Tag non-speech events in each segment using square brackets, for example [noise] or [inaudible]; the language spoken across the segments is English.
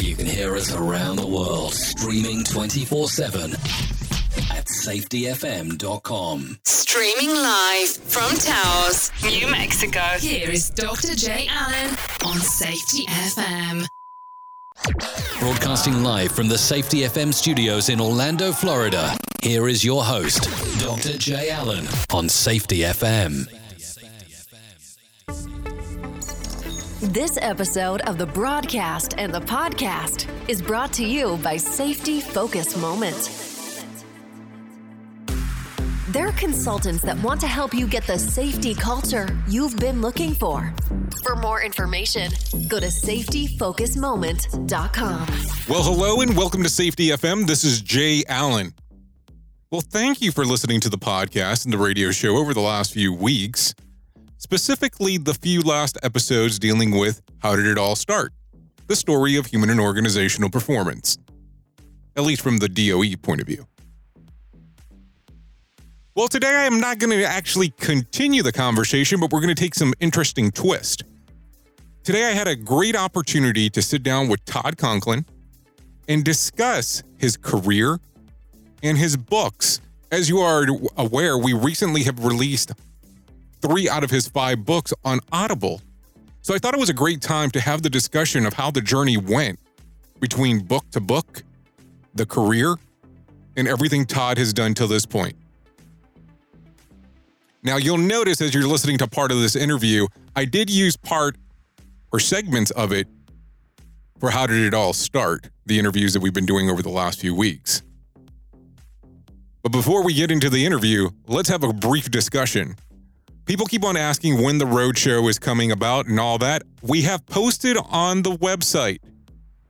You can hear us around the world, streaming 24 7 at safetyfm.com. Streaming live from Taos, New Mexico. Here is Dr. J. Allen on Safety FM. Broadcasting live from the Safety FM studios in Orlando, Florida. Here is your host, Dr. J. Allen on Safety FM. This episode of the broadcast and the podcast is brought to you by Safety Focus Moment. They're consultants that want to help you get the safety culture you've been looking for. For more information, go to safetyfocusmoment.com. Well, hello and welcome to Safety FM. This is Jay Allen. Well, thank you for listening to the podcast and the radio show over the last few weeks, specifically the few last episodes dealing with How Did It All Start? The story of human and organizational performance, at least from the DOE point of view. Well, today I am not going to actually continue the conversation, but we're going to take some interesting twist. Today I had a great opportunity to sit down with Todd Conklin and discuss his career and his books. As you are aware, we recently have released three out of his five books on Audible. So I thought it was a great time to have the discussion of how the journey went between book to book, the career, and everything Todd has done till this point. Now, you'll notice as you're listening to part of this interview, I did use part or segments of it for How Did It All Start, the interviews that we've been doing over the last few weeks. But before we get into the interview, let's have a brief discussion. People keep on asking when the roadshow is coming about and all that. We have posted on the website,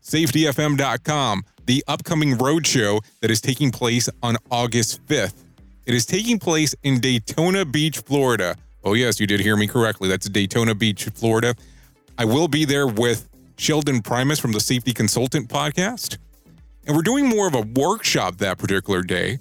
safetyfm.com, the upcoming roadshow that is taking place on August 5th. It is taking place in Daytona Beach, Florida. Oh, yes, you did hear me correctly. That's Daytona Beach, Florida. I will be there with Sheldon Primus from the Safety Consultant podcast. And we're doing more of a workshop that particular day.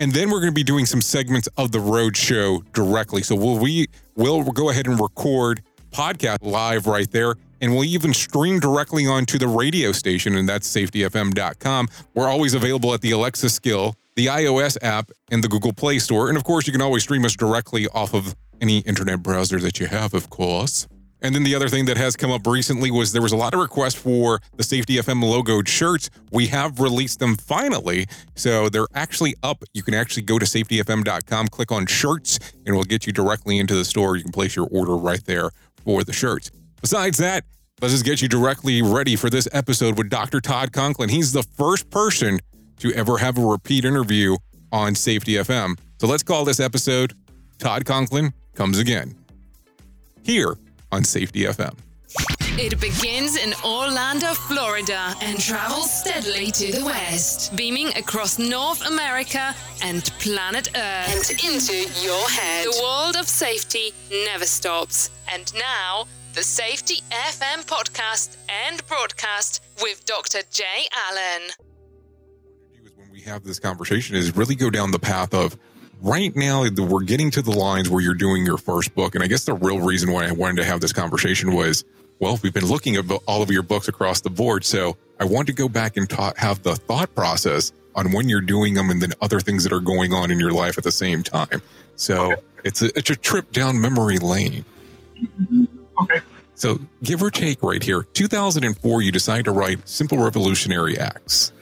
And then we're going to be doing some segments of the road show directly. So we'll we will go ahead and record podcast live right there. And we'll even stream directly onto the radio station, and that's safetyfm.com. We're always available at the Alexa skill, the iOS app, and the Google Play Store. And of course, you can always stream us directly off of any internet browser that you have, of course. And then the other thing that has come up recently was there was a lot of requests for the Safety FM logoed shirts. We have released them finally. So they're actually up. You can actually go to safetyfm.com, click on shirts, and we'll get you directly into the store. You can place your order right there for the shirts. Besides that, let's just get you directly ready for this episode with Dr. Todd Conklin. He's the first person to ever have a repeat interview on Safety FM. So let's call this episode Todd Conklin Comes Again. Here on Safety FM. It begins in Orlando, Florida, and travels steadily to the west, beaming across North America and planet Earth And into your head. The world of safety never stops. And now, the Safety FM podcast and broadcast with Dr. J. Allen. do when we have this conversation is really go down the path of right now we're getting to the lines where you're doing your first book. And i guess the real reason why i wanted to have this conversation was well we've been looking at all of your books across the board. So i want to go back and ta- have the thought process on when you're doing them and then other things that are going on in your life at the same time. So it's a, it's a trip down memory lane. Mm-hmm. Okay. so give or take right here 2004 you decide to write simple revolutionary acts.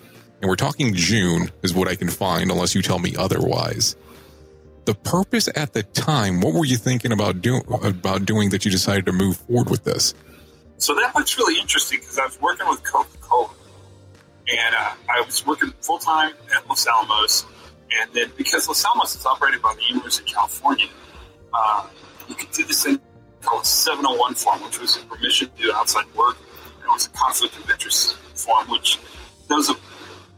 And we're talking June is what I can find unless you tell me otherwise. The purpose at the time, what were you thinking about doing about doing that you decided to move forward with this? So that was really interesting because I was working with Coca Cola, and uh, I was working full time at Los Alamos, and then because Los Alamos is operated by the University of California, uh, you could do this thing called a 701 form, which was a permission to do outside work, and it was a conflict of interest form, which those of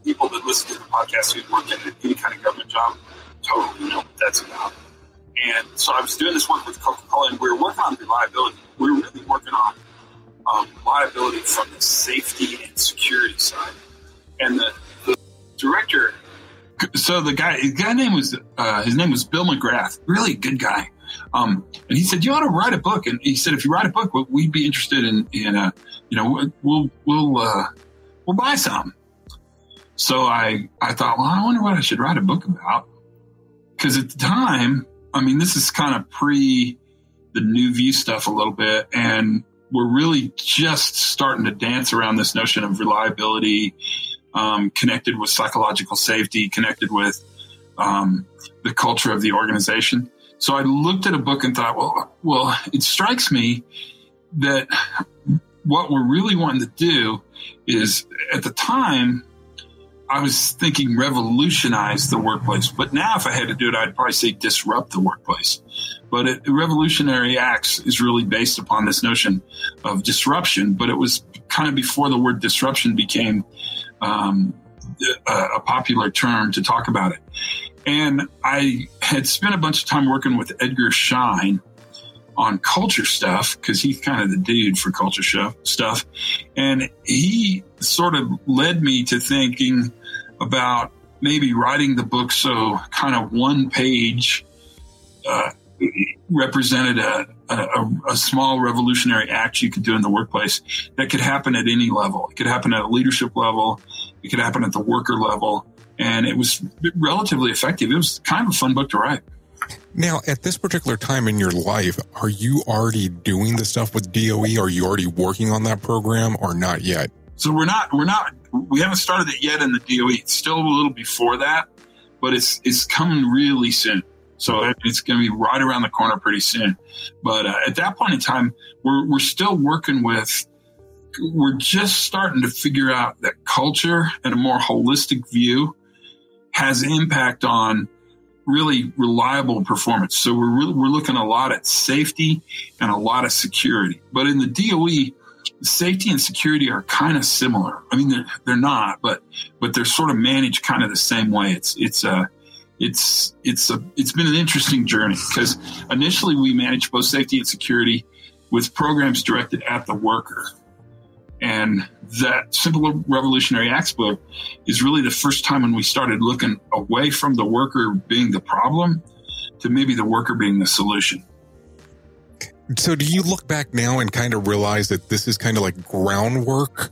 people that listen to the podcast who work in any kind of government job totally know what that's about. And so I was doing this work with Coca Cola, and we were working on reliability. We were really working on um, liability from the safety and security side. And the, the director, so the guy, the guy name was uh, his name was Bill McGrath, really good guy. Um, and he said, "You ought to write a book." And he said, "If you write a book, we'd be interested in, in uh, you know, we'll we'll uh, well, buy some. So I, I thought, well, I wonder what I should write a book about. Because at the time, I mean, this is kind of pre the new view stuff a little bit. And we're really just starting to dance around this notion of reliability, um, connected with psychological safety, connected with um, the culture of the organization. So I looked at a book and thought, well, well, it strikes me that what we're really wanting to do is at the time I was thinking revolutionize the workplace, but now if I had to do it, I'd probably say disrupt the workplace. But it, Revolutionary Acts is really based upon this notion of disruption, but it was kind of before the word disruption became um, a, a popular term to talk about it. And I had spent a bunch of time working with Edgar Schein, on culture stuff because he's kind of the dude for culture show stuff. And he sort of led me to thinking about maybe writing the book so kind of one page uh, represented a, a, a, small revolutionary act you could do in the workplace that could happen at any level. It could happen at a leadership level, it could happen at the worker level. And it was relatively effective. It was kind of a fun book to write. Now, at this particular time in your life, are you already doing the stuff with DOE? Are you already working on that program or not yet? So we're not, we're not, we haven't started it yet in the DOE. It's still a little before that, but it's, it's coming really soon. So it's going to be right around the corner pretty soon. But uh, at that point in time, we're, we're still working with, we're just starting to figure out that culture and a more holistic view has impact on really reliable performance. So we're really, we're looking a lot at safety and a lot of security. But in the DOE, safety and security are kind of similar. I mean, they're they're not, but but they're sort of managed kind of the same way. It's it's a it's it's a it's been an interesting journey because initially we managed both safety and security with programs directed at the worker. And that Simple Revolutionary Acts book is really the first time when we started looking away from the worker being the problem to maybe the worker being the solution. So, do you look back now and kind of realize that this is kind of like groundwork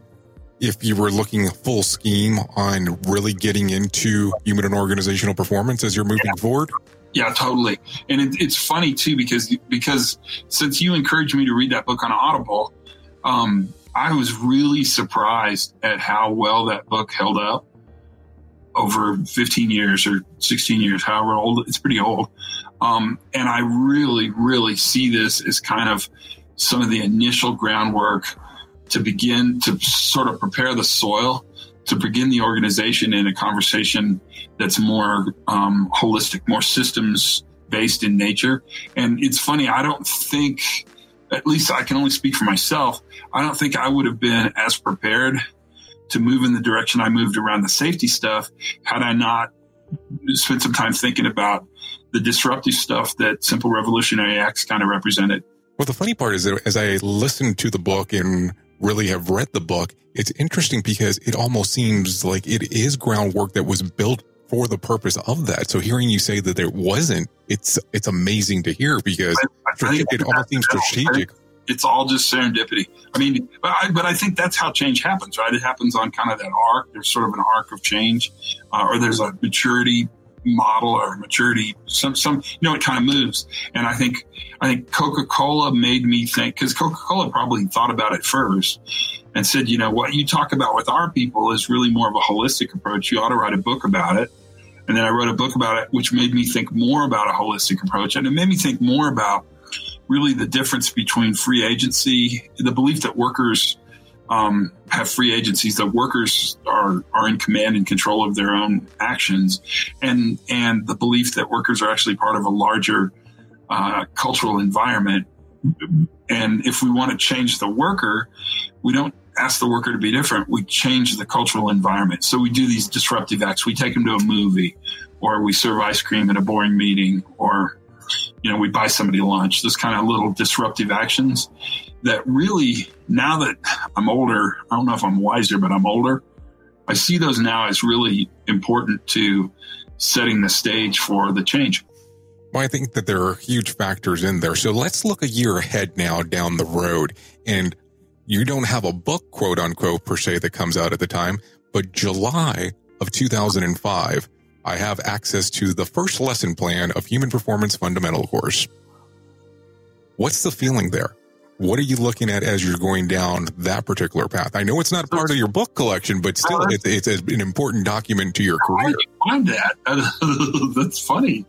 if you were looking full scheme on really getting into human and organizational performance as you're moving yeah. forward? Yeah, totally. And it, it's funny too because because since you encouraged me to read that book on Audible, um, I was really surprised at how well that book held up over 15 years or 16 years, however old it's pretty old. Um, and I really, really see this as kind of some of the initial groundwork to begin to sort of prepare the soil to begin the organization in a conversation that's more um, holistic, more systems based in nature. And it's funny, I don't think, at least I can only speak for myself. I don't think I would have been as prepared to move in the direction I moved around the safety stuff had I not spent some time thinking about the disruptive stuff that Simple Revolutionary Acts kind of represented. Well, the funny part is that as I listened to the book and really have read the book, it's interesting because it almost seems like it is groundwork that was built for the purpose of that. So hearing you say that there wasn't, it's it's amazing to hear because I, I it almost seems strategic it's all just serendipity. I mean, but I, but I think that's how change happens, right? It happens on kind of that arc. There's sort of an arc of change, uh, or there's a maturity model or maturity. Some some you know it kind of moves. And I think I think Coca Cola made me think because Coca Cola probably thought about it first and said, you know, what you talk about with our people is really more of a holistic approach. You ought to write a book about it. And then I wrote a book about it, which made me think more about a holistic approach, and it made me think more about really the difference between free agency, the belief that workers um, have free agencies, that workers are are in command and control of their own actions, and and the belief that workers are actually part of a larger uh, cultural environment. And if we want to change the worker, we don't ask the worker to be different. We change the cultural environment. So we do these disruptive acts. We take them to a movie, or we serve ice cream at a boring meeting, or you know, we buy somebody lunch, those kind of little disruptive actions that really, now that I'm older, I don't know if I'm wiser, but I'm older. I see those now as really important to setting the stage for the change. Well, I think that there are huge factors in there. So let's look a year ahead now down the road. And you don't have a book, quote unquote, per se, that comes out at the time, but July of 2005, I have access to the first lesson plan of Human Performance Fundamental course. What's the feeling there? What are you looking at as you're going down that particular path? I know it's not part of your book collection, but still, it's, it's an important document to your career. you find that? [laughs] That's funny.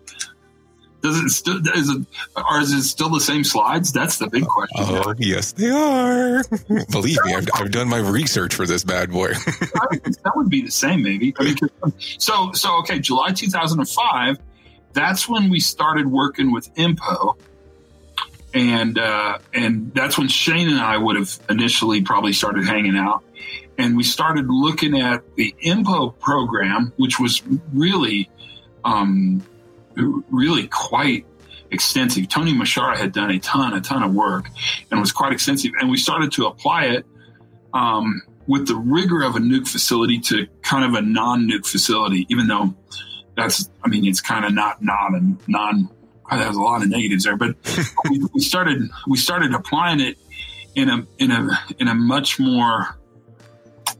Does it still is it or is it still the same slides? That's the big question. Oh, yes, they are. [laughs] Believe me, I've, I've done my research for this bad boy. [laughs] I would think that would be the same, maybe. I mean, 'cause- so so okay, July 2005. That's when we started working with INPO, and uh, and that's when Shane and I would have initially probably started hanging out, and we started looking at the INPO program, which was really, um, really quite extensive. Tony Muschara had done a ton, a ton of work, and was quite extensive, and we started to apply it. Um, with the rigor of a nuke facility to kind of a non-nuke facility, even though that's, I mean, it's kind of not not a non. There's a lot of negatives there, but [laughs] we, we started we started applying it in a in a in a much more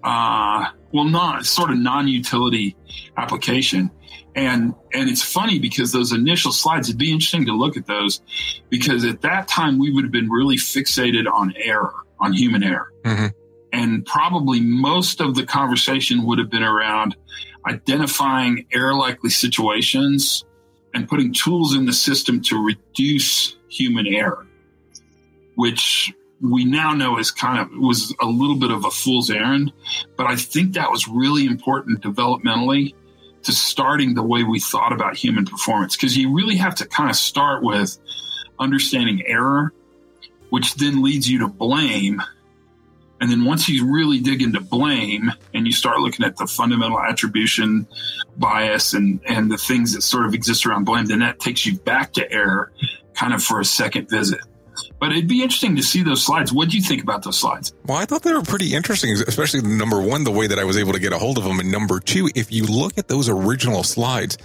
uh, well, not sort of non-utility application. And and it's funny because those initial slides, it'd be interesting to look at those because at that time we would have been really fixated on error, on human error Mhm. and probably most of the conversation would have been around identifying error likely situations and putting tools in the system to reduce human error, which we now know is kind of was a little bit of a fool's errand. But I think that was really important developmentally to starting the way we thought about human performance because you really have to kind of start with understanding error, which then leads you to blame and then once you really dig into blame and you start looking at the fundamental attribution bias and, and the things that sort of exist around blame, then that takes you back to error kind of for a second visit. But it'd be interesting to see those slides. What do you think about those slides? Well, I thought they were pretty interesting, especially number one, the way that I was able to get a hold of them. And number two, if you look at those original slides,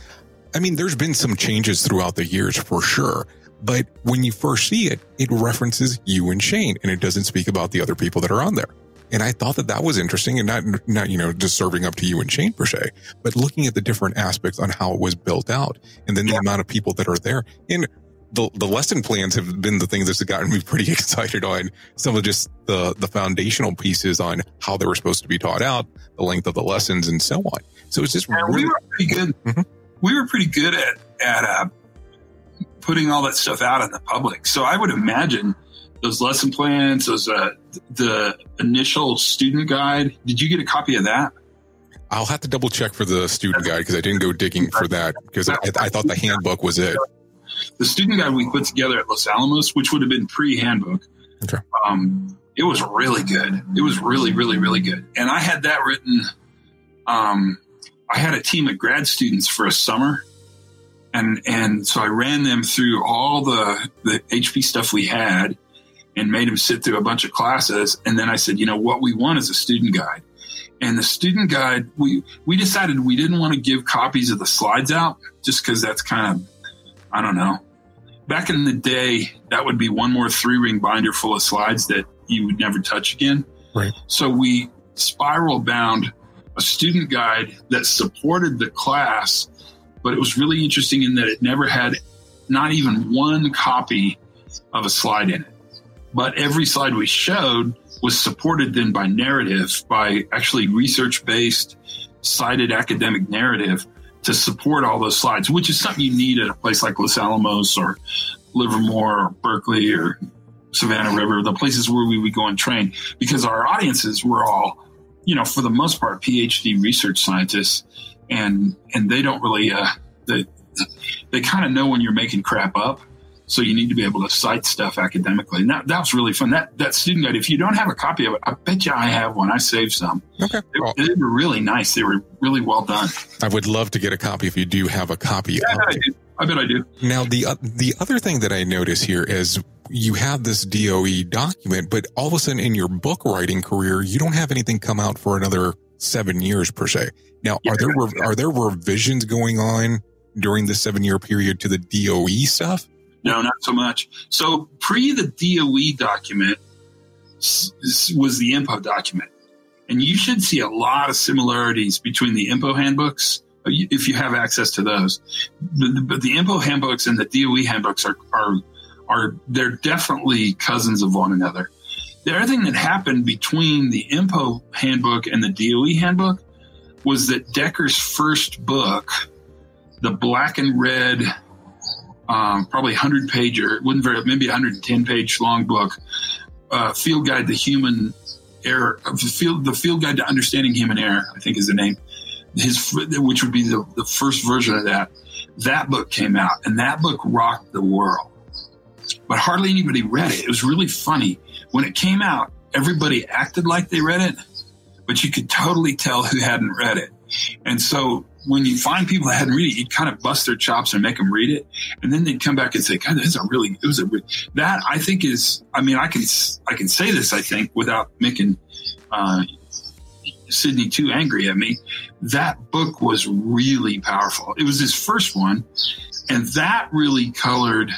I mean, there's been some changes throughout the years for sure. But when you first see it, it references you and Shane, and it doesn't speak about the other people that are on there. And I thought that that was interesting, and not not you know just serving up to you and Shane per se, but looking at the different aspects on how it was built out, and then the amount of people that are there. And the the lesson plans have been the things that's gotten me pretty [laughs] excited on some of just the the foundational pieces on how they were supposed to be taught out, the length of the lessons, and so on. So it's just And really we were pretty good. Mhm. We were pretty good at at uh, putting all that stuff out in the public. So I would imagine those lesson plans, those uh, the initial student guide. Did you get a copy of that? I'll have to double check for the student guide because I didn't go digging for that because I, I thought the handbook was it. The student guide we put together at Los Alamos, which would have been pre handbook. Okay. Um, it was really good. It was really, really, really good. And I had that written. Um, I had a team of grad students for a summer, and and so I ran them through all the the HP stuff we had, and made them sit through a bunch of classes. And then I said, you know, what we want is a student guide. And the student guide, we we decided we didn't want to give copies of the slides out just because that's kind of, I don't know. Back in the day, that would be one more three ring binder full of slides that you would never touch again. Right. So we spiral bound a student guide that supported the class, but it was really interesting in that it never had not even one copy of a slide in it. But every slide we showed was supported then by narrative, by actually research based, cited academic narrative to support all those slides, which is something you need at a place like Los Alamos or Livermore or Berkeley or Savannah River, the places where we would go and train, because our audiences were all, you know, for the most part, PhD research scientists, and and they don't really, uh, they they kind of know when you're making crap up, so you need to be able to cite stuff academically. And that that was really fun. That that student guide, if you don't have a copy of it, I bet you I have one. I saved some. Okay. They, Well, they were really nice. They were really well done. I would love to get a copy if you do have a copy bet I do. I bet I do. Now, the uh, the other thing that I notice here is you have this DOE document, but all of a sudden in your book writing career, you don't have anything come out for another seven years per se. Now, are there rev- are there revisions going on during the seven year period to the DOE stuff? No, not so much. So pre the DOE document, was the INPO document. And you should see a lot of similarities between the INPO handbooks uh, if you have access to those. But the, the INPO handbooks and the DOE handbooks are, are, are, they're definitely cousins of one another. The other thing that happened between the INPO handbook and the DOE handbook was that Dekker's first book, the black and red, um, probably 100 page or it wasn't very, maybe 110 page long book, uh, Field Guide the Human Error, uh, the field, the Field Guide to Understanding Human Error, I think is the name. His, which would be the, the first version of that. That book came out, and that book rocked the world. But hardly anybody read it. It was really funny when it came out. Everybody acted like they read it, but you could totally tell who hadn't read it. And so when you find people that hadn't read it, you'd kind of bust their chops and make them read it, and then they'd come back and say, "God, this is a really it was a that I think is I mean I can I can say this I think without making uh, Sidney too angry at me. That book was really powerful. It was his first one, and that really colored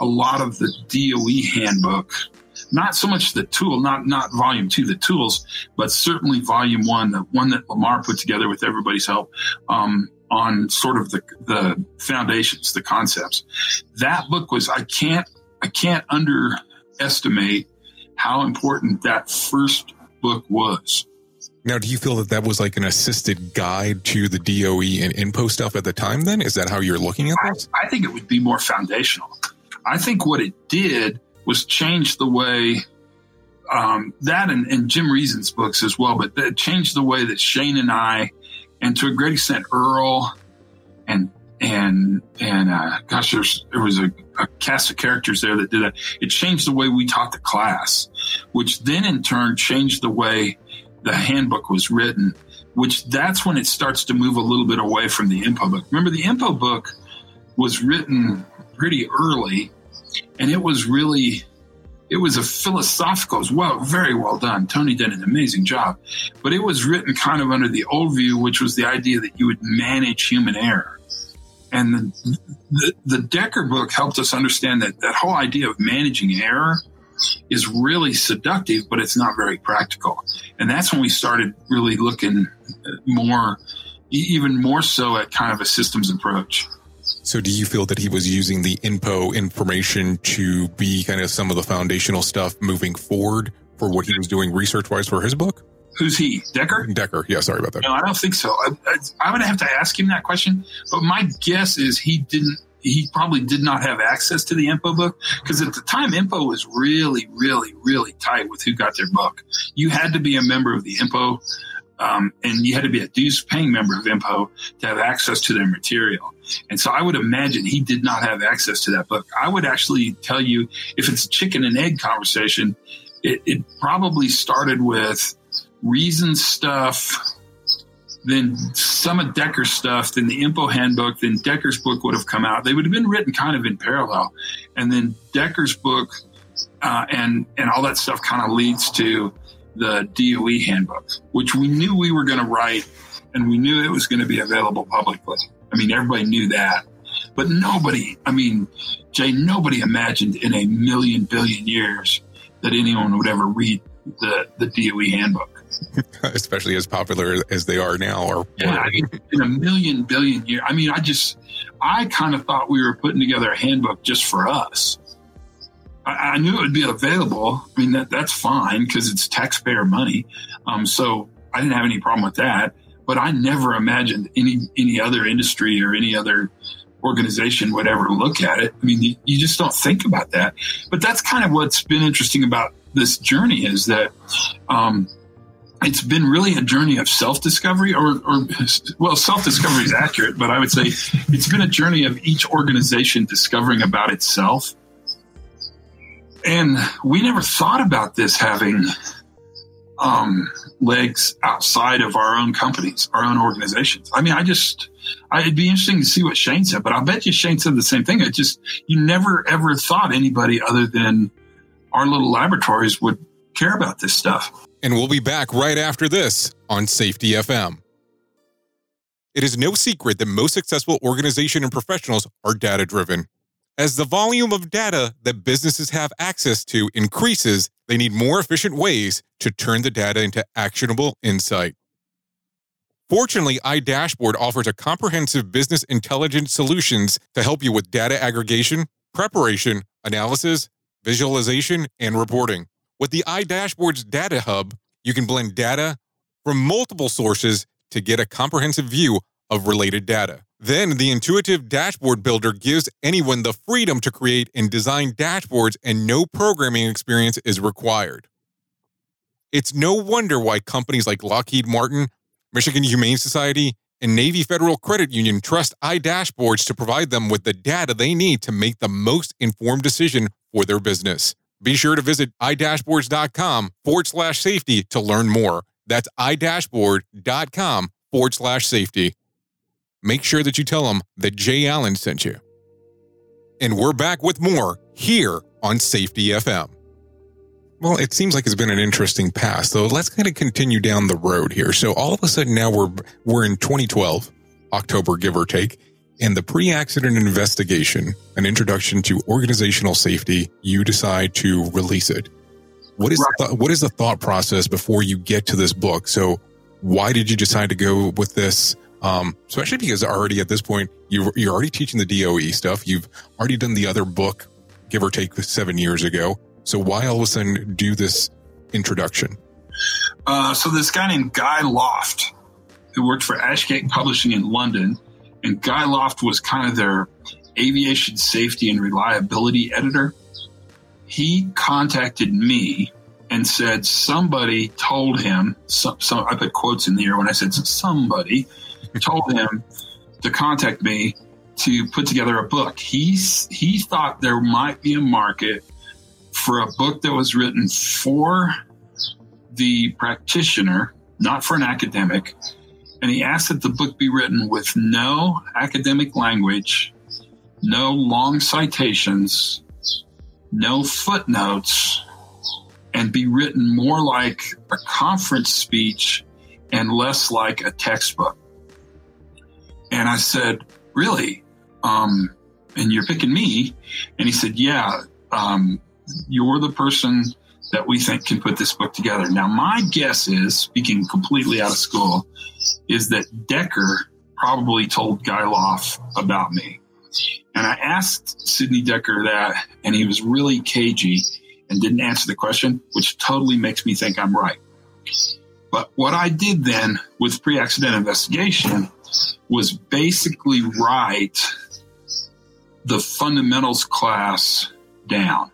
a lot of the DOE handbook not so much the tool, not not volume two, the tools, but certainly volume one, the one that Lamar put together with everybody's help um, on sort of the the foundations, the concepts. That book was I can't I can't underestimate how important that first book was. Now, do you feel that that was like an assisted guide to the DOE and INPO stuff at the time? Then is that how you're looking at this? I, I think it would be more foundational. I think what it did was change the way um, that and, and, Jim Reason's books as well, but that changed the way that Shane and I, and to a great extent Earl, and and and uh, gosh, there's, there was a, a, cast of characters there that did that. It changed the way we taught the class, which then in turn changed the way the handbook was written. Which that's when it starts to move a little bit away from the INPO book. Remember, the INPO book was written pretty early and it was really it was a philosophical as well very well done. Tony did an amazing job. But it was written kind of under the old view which was the idea that you would manage human error. And the, the, the Dekker book helped us understand that that whole idea of managing error is really seductive but it's not very practical. And that's when we started really looking more even more so at kind of a systems approach so, do you feel that he was using the INPO information to be kind of some of the foundational stuff moving forward for what he was doing research wise for his book? Who's he? Dekker? Dekker. Yeah, sorry about that. No, I don't think so. I, I, I'm going to have to ask him that question. But my guess is he didn't. He probably did not have access to the INPO book because at the time INPO was really, really, really tight with who got their book. You had to be a member of the INPO um, and you had to be a dues paying member of INPO to have access to their material. And so I would imagine he did not have access to that book. I would actually tell you if it's a chicken and egg conversation, it, it probably started with reason stuff, then some of Dekker's stuff, then the INPO handbook, then Dekker's book would have come out. They would have been written kind of in parallel. And then Dekker's book uh, and, and all that stuff kind of leads to the DOE handbook, which we knew we were going to write and we knew it was going to be available publicly. I mean, everybody knew that. But nobody, I mean, Jay, nobody imagined in a million billion years that anyone would ever read the, the DOE handbook. [laughs] Especially as popular as they are now. Or yeah, in a million billion years. I mean, I just, I kind of thought we were putting together a handbook just for us. I, I knew it would be available. I mean, that that's fine because it's taxpayer money. Um, so I didn't have any problem with that. But I never imagined any any other industry or any other organization would ever look at it. I mean, you, you just don't think about that. But that's kind of what's been interesting about this journey is that um, it's been really a journey of self discovery, or, or, well, self discovery is accurate, but I would say it's been a journey of each organization discovering about itself and we never thought about this having um, legs outside of our own companies, our own organizations. I mean, I just, I, it'd be interesting to see what Shane said, but I bet you Shane said the same thing. It just, you never ever thought anybody other than our little laboratories would care about this stuff. And we'll be back right after this on Safety FM. It is no secret that most successful organization and professionals are data driven. As the volume of data that businesses have access to increases, They need more efficient ways to turn the data into actionable insight. Fortunately, iDashboard offers a comprehensive business intelligence solutions to help you with data aggregation, preparation, analysis, visualization, and reporting. With the iDashboard's Data Hub, you can blend data from multiple sources to get a comprehensive view of related data. Then the intuitive dashboard builder gives anyone the freedom to create and design dashboards and no programming experience is required. It's no wonder why companies like Lockheed Martin, Michigan Humane Society, and Navy Federal Credit Union trust iDashboards to provide them with the data they need to make the most informed decision for their business. Be sure to visit idashboards.com forward slash safety to learn more. That's idashboard.com forward slash safety. Make sure that you tell them that Jay Allen sent you. And we're back with more here on Safety FM. Well, it seems like it's been an interesting past, so let's kind of continue down the road here. So all of a sudden now we're we're in 2012, October, give or take, and the pre-accident investigation, an introduction to organizational safety, you decide to release it. What is right. the, what is the thought process before you get to this book? So why did you decide to go with this? Um, especially because already at this point you you're already teaching the DOE stuff. You've already done the other book, give or take seven years ago. So why all of a sudden do this introduction? Uh, so this guy named Guy Loft, who worked for Ashgate Publishing in London, and Guy Loft was kind of their aviation safety and reliability editor. He contacted me and said somebody told him. Some, some I put quotes in here when I said somebody told him to contact me to put together a book. He he thought there might be a market for a book that was written for the practitioner, not for an academic. And he asked that the book be written with no academic language, no long citations, no footnotes, and be written more like a conference speech and less like a textbook. And I said, Really? Um, and you're picking me? And he said, Yeah. Um, you're the person that we think can put this book together. Now, my guess is, speaking completely out of school, is that Dekker probably told Guy Loft about me. And I asked Sidney Dekker that, and he was really cagey and didn't answer the question, which totally makes me think I'm right. But what I did then with pre accident investigation was basically write the fundamentals class down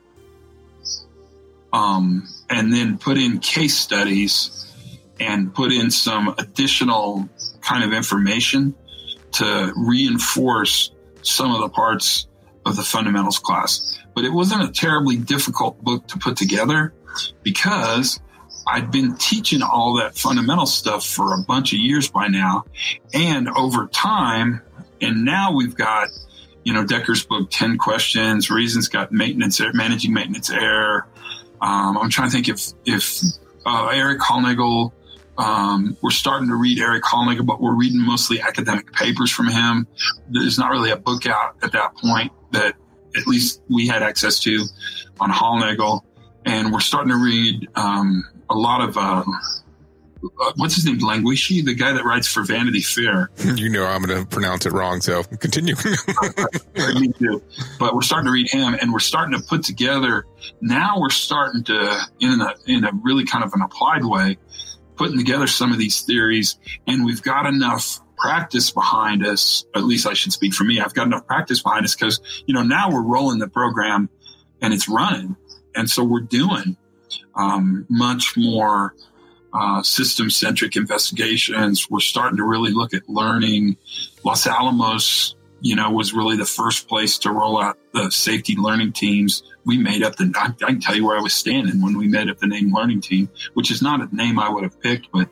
um, and then put in case studies and put in some additional kind of information to reinforce some of the parts of the fundamentals class. But it wasn't a terribly difficult book to put together because I'd been teaching all that fundamental stuff for a bunch of years by now. And over time, and now we've got, you know, Dekker's book, 10 questions, Reasons got maintenance, managing maintenance error. um, I'm trying to think if if uh, Erik Hollnagel. Um, we're starting to read Erik Hollnagel, but we're reading mostly academic papers from him. There's not really a book out at that point that at least we had access to on Hollnagel. And we're starting to read um, a lot of uh, uh, what's his name, Languischi, the guy that writes for Vanity Fair. [laughs] You know, I'm going to pronounce it wrong, so continue. [laughs] Me too. But we're starting to read him, and we're starting to put together. Now we're starting to, in a in a really kind of an applied way, putting together some of these theories, and we've got enough practice behind us. At least I should speak for me. I've got enough practice behind us because you know now we're rolling the program, and it's running, and so we're doing um, much more uh, system centric investigations. We're starting to really look at learning. Los Alamos, you know, was really the first place to roll out the safety learning teams. We made up the, I, I can tell you where I was standing when we made up the name learning team, which is not a name I would have picked, but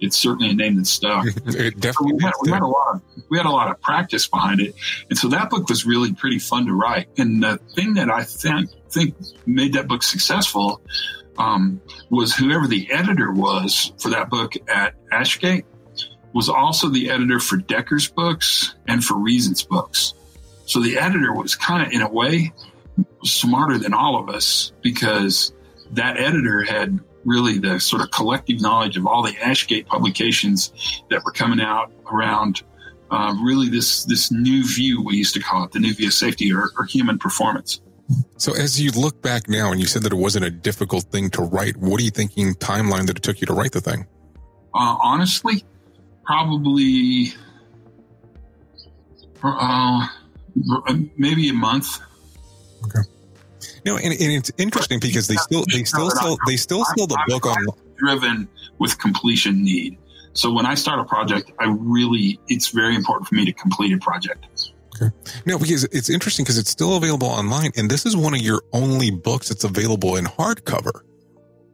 it's certainly a name that stuck. [laughs] it definitely we, had, we had, a lot of we had a lot of practice behind it, and so that book was really pretty fun to write. And the thing that I think think made that book successful um, was whoever the editor was for that book at Ashgate was also the editor for Dekker's books and for Reason's books. So the editor was kind of, in a way, smarter than all of us because that editor had really the sort of collective knowledge of all the Ashgate publications that were coming out around uh, really this this new view we used to call it the new view of safety or, or human performance. So as you look back now and you said that it wasn't a difficult thing to write, what are you thinking timeline that it took you to write the thing? Uh, honestly, probably uh, maybe a month. Okay. No, and, and it's interesting because they still they still sell they still sell the book on driven with completion need. So when I start a project, I really it's very important for me to complete a project. Okay. No, because it's interesting because it's still available online, and this is one of your only books that's available in hardcover.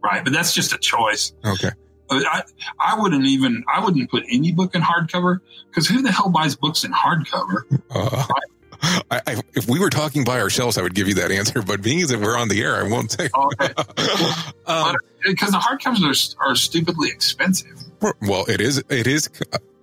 Right, but that's just a choice. Okay. I, I wouldn't even I wouldn't put any book in hardcover because who the hell buys books in hardcover? Uh, [laughs] I, I, if we were talking by ourselves, I would give you that answer. But being that we're on the air, I won't say. Okay. [laughs] um, because the hardcovers are, are stupidly expensive. Well, it is. It is.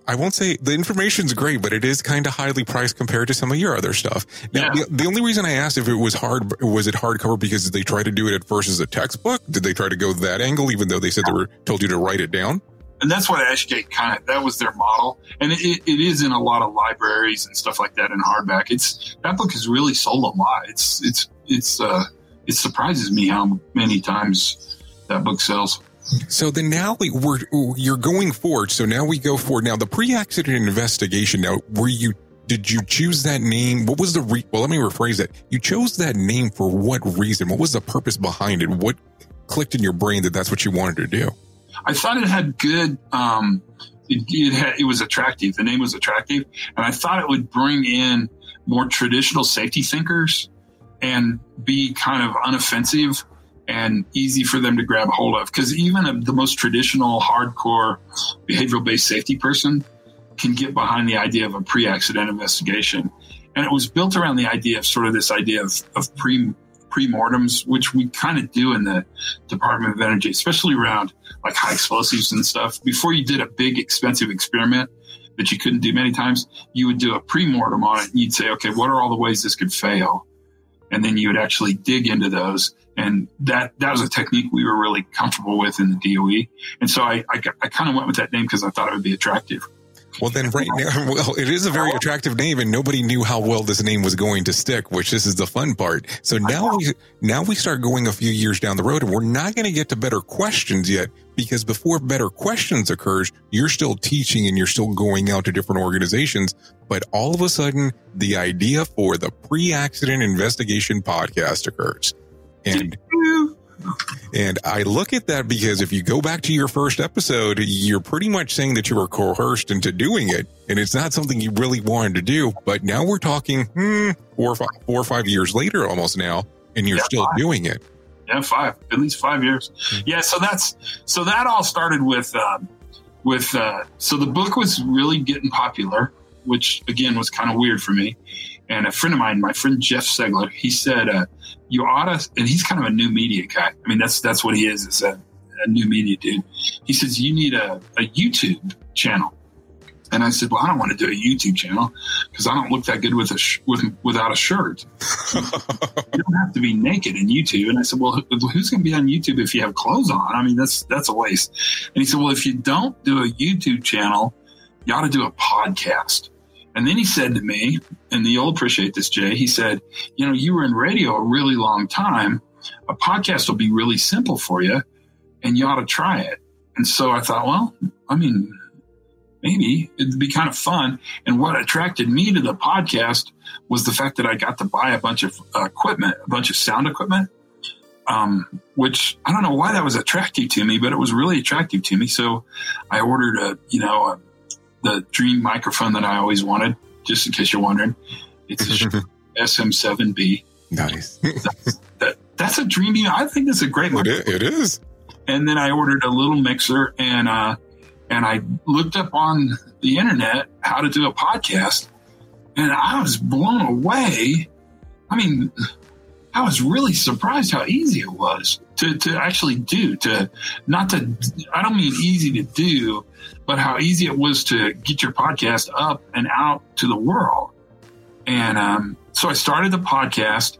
I won't say the information's great, but it is kind of highly priced compared to some of your other stuff. Now, yeah. the, the, only reason I asked if it was hard was it hardcover because they tried to do it at first as a textbook. Did they try to go that angle, even though they said they were told you to write it down? And that's what Ashgate kind of that was their model, and it, it is in a lot of libraries and stuff like that in hardback. It's that book has really sold a lot. It's it's it's uh it surprises me how many times that book sells. So then now we're you're going forward. So now we go forward. Now the pre-accident investigation. Now were you did you choose that name? What was the re- well? Let me rephrase that. You chose that name for what reason? What was the purpose behind it? What clicked in your brain that that's what you wanted to do? I thought it had good. Um, it, it, had, it was attractive. The name was attractive, and I thought it would bring in more traditional safety thinkers and be kind of unoffensive and easy for them to grab hold of. Because even a, the most traditional, hardcore behavioral based safety person can get behind the idea of a pre accident investigation. And it was built around the idea of sort of this idea of, of pre pre-mortems, which we kind of do in the Department of Energy, especially around like high explosives and stuff. Before you did a big expensive experiment that you couldn't do many times, you would do a pre-mortem on it and you'd say, okay, what are all the ways this could fail? And then you would actually dig into those and that, that was a technique we were really comfortable with in the DOE. And so I, I, I kind of went with that name because I thought it would be attractive. Well, then right now, [laughs] well, it is a very attractive name, and nobody knew how well this name was going to stick, which this is the fun part. So now we now we start going a few years down the road, and we're not going to get to better questions yet because before better questions occurs, you're still teaching and you're still going out to different organizations. But all of a sudden, the idea for the pre-accident investigation podcast occurs. And and I look at that because if you go back to your first episode, you're pretty much saying that you were coerced into doing it, and it's not something you really wanted to do. But now we're talking hmm, four, or five, four or five years later, almost now, and you're yeah, still five. doing it. Yeah, five, at least five years. Mm-hmm. Yeah, so that's so that all started with um, with uh, so the book was really getting popular, which again was kind of weird for me. And a friend of mine, my friend Jeff Segler, he said, uh, "You ought to," and he's kind of a new media guy. I mean, that's that's what he is. Is a, a new media dude. He says you need a, a YouTube channel. And I said, "Well, I don't want to do a YouTube channel because I don't look that good with a sh- with without a shirt. [laughs] you don't have to be naked in YouTube." And I said, "Well, who's going to be on YouTube if you have clothes on? I mean, that's that's a waste." And he said, "Well, if you don't do a YouTube channel, you ought to do a podcast." And then he said to me, and you'll appreciate this, Jay, he said, You know, you were in radio a really long time. A podcast will be really simple for you, and you ought to try it. And so I thought, well, I mean, maybe it'd be kind of fun. And what attracted me to the podcast was the fact that I got to buy a bunch of equipment, a bunch of sound equipment, um, which I don't know why that was attractive to me, but it was really attractive to me. So I ordered a, you know, a the dream microphone that I always wanted, just in case you're wondering. It's a [laughs] SM7B. Nice. that's, that, that's a dream. I think it's a great microphone. It is. And then I ordered a little mixer and, uh, and I looked up on the internet how to do a podcast and I was blown away. I mean, I was really surprised how easy it was to, to actually do, to not to, I don't mean easy to do, but how easy it was to get your podcast up and out to the world. And um, so I started the podcast,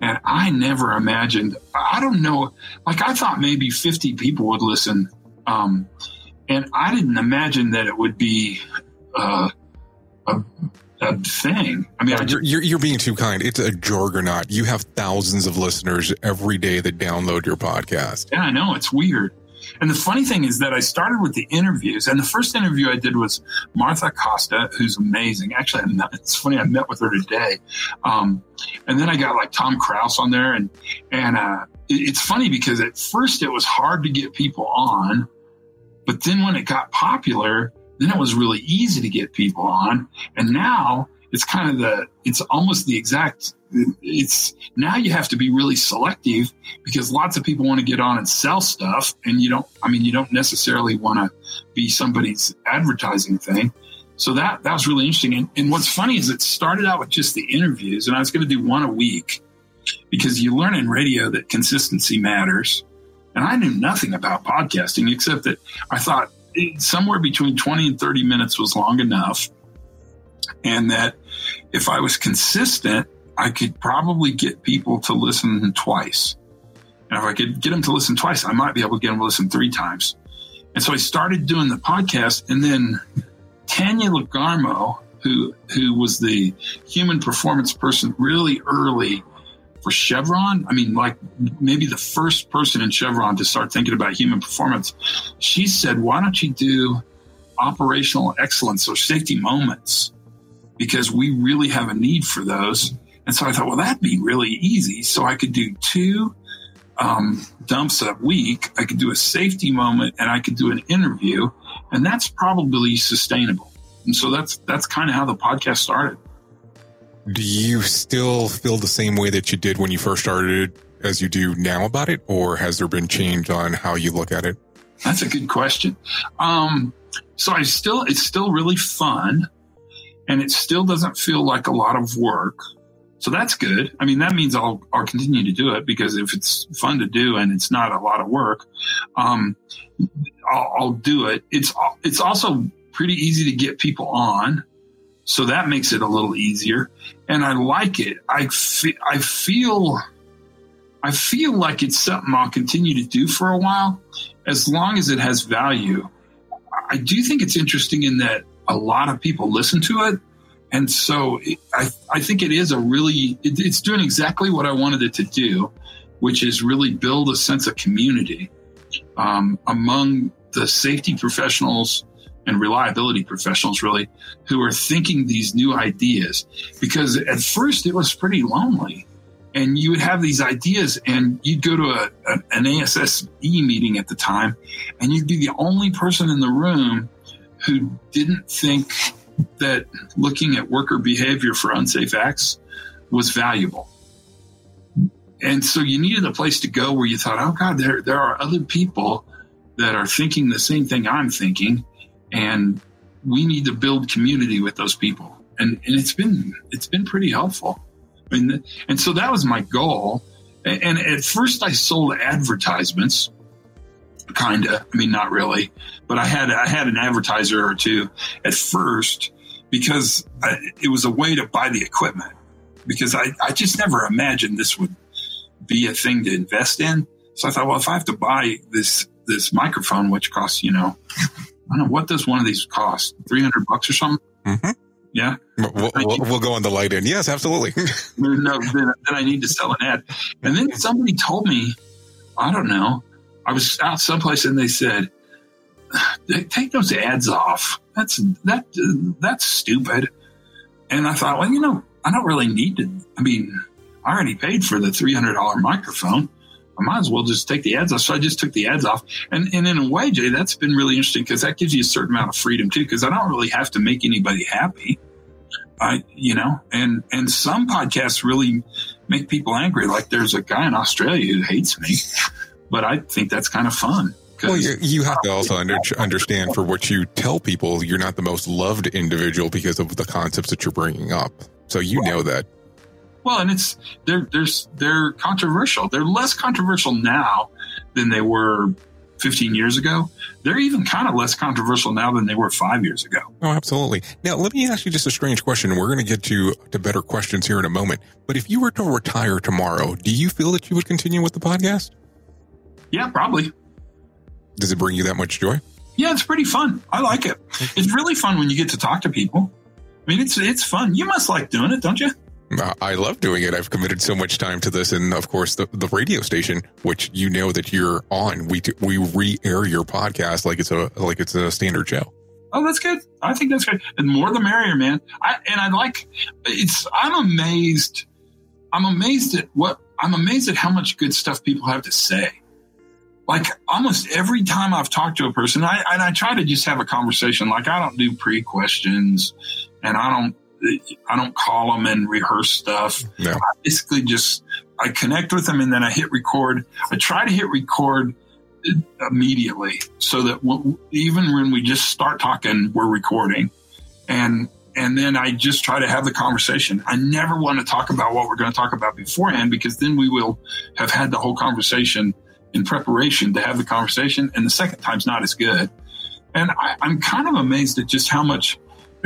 And I never imagined, I don't know, like I thought maybe 50 people would listen. Um, and I didn't imagine that it would be uh, a thing. I mean, I you're, you're, you're being too kind. It's a juggernaut. You have thousands of listeners every day that download your podcast. Yeah, I know. It's weird. And the funny thing is that I started with the interviews, and the first interview I did was Martha Costa, who's amazing. Actually, not, it's funny I met with her today, um, and then I got like Tom Krause on there, and and uh, it, it's funny because at first it was hard to get people on, but then when it got popular, then it was really easy to get people on, and now it's kind of the it's almost the exact it's now you have to be really selective because lots of people want to get on and sell stuff and you don't i mean you don't necessarily want to be somebody's advertising thing. So that that was really interesting. And, and what's funny is it started out with just the interviews and i was going to do one a week because you learn in radio that consistency matters. And i knew nothing about podcasting except that i thought somewhere between 20 and 30 minutes was long enough and that if i was consistent I could probably get people to listen twice. And if I could get them to listen twice, I might be able to get them to listen three times. And so I started doing the podcast, and then Tanya Lagarmo, who who was the human performance person really early Chevron. I mean, like maybe the first person in Chevron to start thinking about human performance. She said, "Why don't you do operational excellence or safety moments?" Because we really have a need for those. And so I thought, well, that'd be really easy. So I could do two um, dumps a week. I could do a safety moment and I could do an interview. And that's probably sustainable. And so that's that's kind of how the podcast started. Do you still feel the same way that you did when you first started as you do now about it? Or has there been change on how you look at it? That's a good question. Um, so I still, it's still really fun and it still doesn't feel like a lot of work. So that's good. I mean, that means I'll, I'll continue to do it because if it's fun to do and it's not a lot of work, um, I'll, I'll do it. It's, it's also pretty easy to get people on. So that makes it a little easier. And I like it. I, fe- I feel, I feel like it's something I'll continue to do for a while as long as it has value. I do think it's interesting in that a lot of people listen to it and so I, I think it is a really, it, it's doing exactly what I wanted it to do, which is really build a sense of community um, among the safety professionals and reliability professionals, really, who are thinking these new ideas. Because at first it was pretty lonely. And you would have these ideas, and you'd go to a, a, an ASSE meeting at the time, and you'd be the only person in the room who didn't think that looking at worker behavior for unsafe acts was valuable. And so you needed a place to go where you thought, oh God, there, there are other people that are thinking the same thing I'm thinking. And we need to build community with those people. And, and it's been, it's been pretty helpful. Mean, and so that was my goal. And at first I sold advertisements kind of. I mean, not really, but I had I had an advertiser or two at first because I, it was a way to buy the equipment. Because I, I just never imagined this would be a thing to invest in. So I thought, well, if I have to buy this this microphone, which costs, you know, I don't know what does one of these cost, three hundred bucks or something. Mm-hmm. Yeah, we'll, we'll, we'll, go on the light end. Yes, absolutely. [laughs] no, then, then I need to sell an ad. And then somebody told me, I don't know, I was out someplace and they said, "Take those ads off. That's that that's stupid." And I thought, well, you know, I don't really need to. I mean, I already paid for the three hundred dollar microphone. I might as well just take the ads off. So I just took the ads off. And, and in a way, Jay, that's been really interesting because that gives you a certain amount of freedom too, because I don't really have to make anybody happy. I, you know, and, and some podcasts really make people angry. Like there's a guy in Australia who hates me but I think that's kind of fun. Well, you have to also under, understand for what you tell people, you're not the most loved individual because of the concepts that you're bringing up. So you know that. Well, and it's they're they're they're controversial. They're less controversial now than they were 15 years ago, they're even kind of less controversial now than they were five years ago. Oh, absolutely. Now, let me ask you just a strange question. We're going to get to, to better questions here in a moment. But if you were to retire tomorrow, do you feel that you would continue with the podcast? Yeah, probably. Does it bring you that much joy? Yeah, it's pretty fun. I like it. It's really fun when you get to talk to people. I mean, it's it's fun. You must like doing it, don't you? I love doing it. I've committed so much time to this, and of course, the, the radio station, which you know that you're on, we we re-air your podcast like it's a like it's a standard show. Oh, that's good. I think that's good. And more the merrier, man. I and I like it's. I'm amazed. I'm amazed at what I'm amazed at how much good stuff people have to say. Like almost every time I've talked to a person, I and I try to just have a conversation. Like I don't do pre questions, and I don't I don't call them and rehearse stuff. No. I basically just I connect with them and then I hit record. I try to hit record immediately so that even when we just start talking, we're recording, and and then I just try to have the conversation. I never want to talk about what we're going to talk about beforehand because then we will have had the whole conversation in preparation to have the conversation, and the second time's not as good. And I, I'm kind of amazed at just how much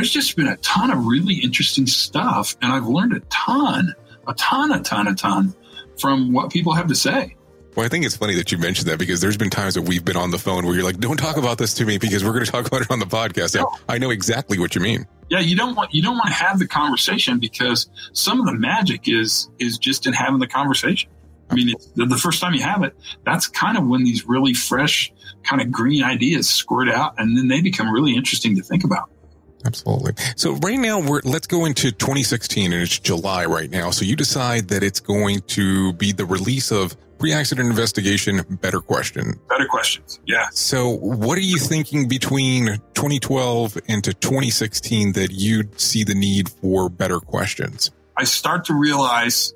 there's just been a ton of really interesting stuff, and I've learned a ton, a ton, a ton, a ton from what people have to say. Well, I think it's funny that you mentioned that because there's been times that we've been on the phone where you're like, "Don't talk about this to me because we're going to talk about it on the podcast." Yeah, I know exactly what you mean. Yeah, you don't want you don't want to have the conversation because some of the magic is is just in having the conversation. I mean, it's, the, the first time you have it, that's kind of when these really fresh, kind of green ideas squirt out, and then they become really interesting to think about. Absolutely. So right now we're let's go into 2016 and it's July right now. So you decide that it's going to be the release of pre-accident investigation better question. Better questions. Yeah. So what are you thinking between 2012 into 2016 that you'd see the need for better questions? I start to realize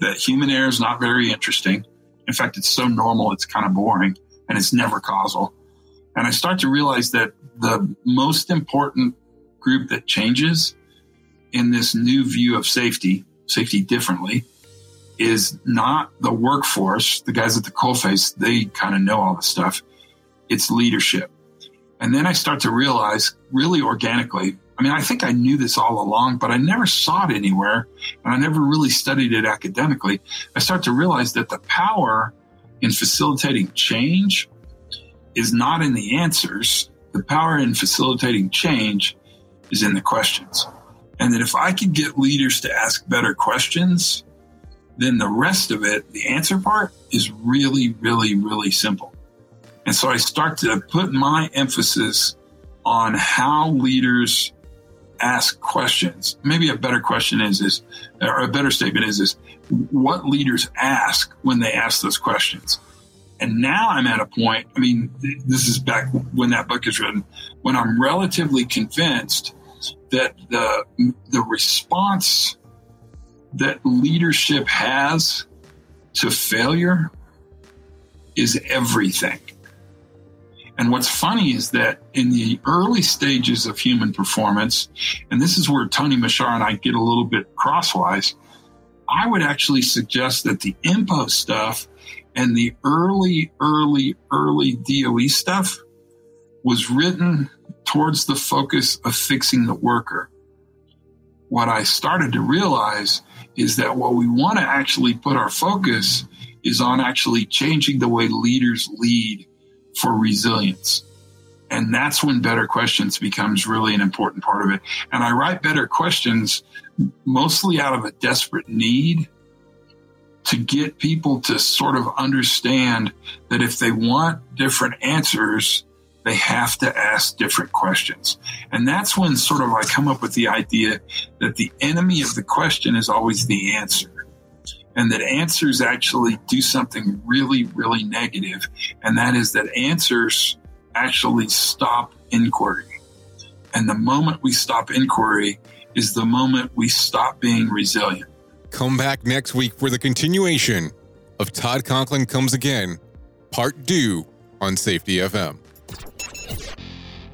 that human error is not very interesting. In fact, it's so normal, it's kind of boring and it's never causal. And I start to realize that the most important group that changes in this new view of safety, safety differently, is not the workforce, the guys at the coalface, they kind of know all the stuff. It's leadership. And then I start to realize really organically, I mean, I think I knew this all along, but I never saw it anywhere and I never really studied it academically. I start to realize that the power in facilitating change is not in the answers. The power in facilitating change is in the questions. And that if I could get leaders to ask better questions, then the rest of it, the answer part, is really, really, really simple. And so I start to put my emphasis on how leaders ask questions. Maybe a better question is this, or a better statement is this what leaders ask when they ask those questions. And now I'm at a point, I mean, this is back when that book is written, when I'm relatively convinced that the, the response that leadership has to failure is everything. And what's funny is that in the early stages of human performance, and this is where Tony Muschara and I get a little bit crosswise, I would actually suggest that the INPO stuff and the early, early, early DOE stuff was written towards the focus of fixing the worker. What I started to realize is that what we want to actually put our focus is on actually changing the way leaders lead for resilience. And that's when better questions becomes really an important part of it. And I write better questions mostly out of a desperate need to get people to sort of understand that if they want different answers, they have to ask different questions. And that's when sort of I come up with the idea that the enemy of the question is always the answer. And that answers actually do something really, really negative, And that is that answers actually stop inquiry. And the moment we stop inquiry is the moment we stop being resilient. Come back next week for the continuation of Todd Conklin Comes Again, Part 2 on Safety FM.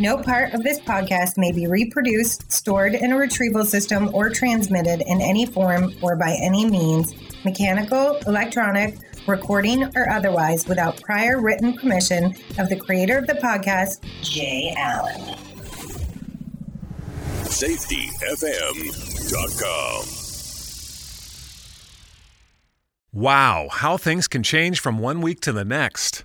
No part of this podcast may be reproduced, stored in a retrieval system, or transmitted in any form or by any means, mechanical, electronic, recording, or otherwise, without prior written permission of the creator of the podcast, Jay Allen. SafetyFM.com. Wow, how things can change from one week to the next.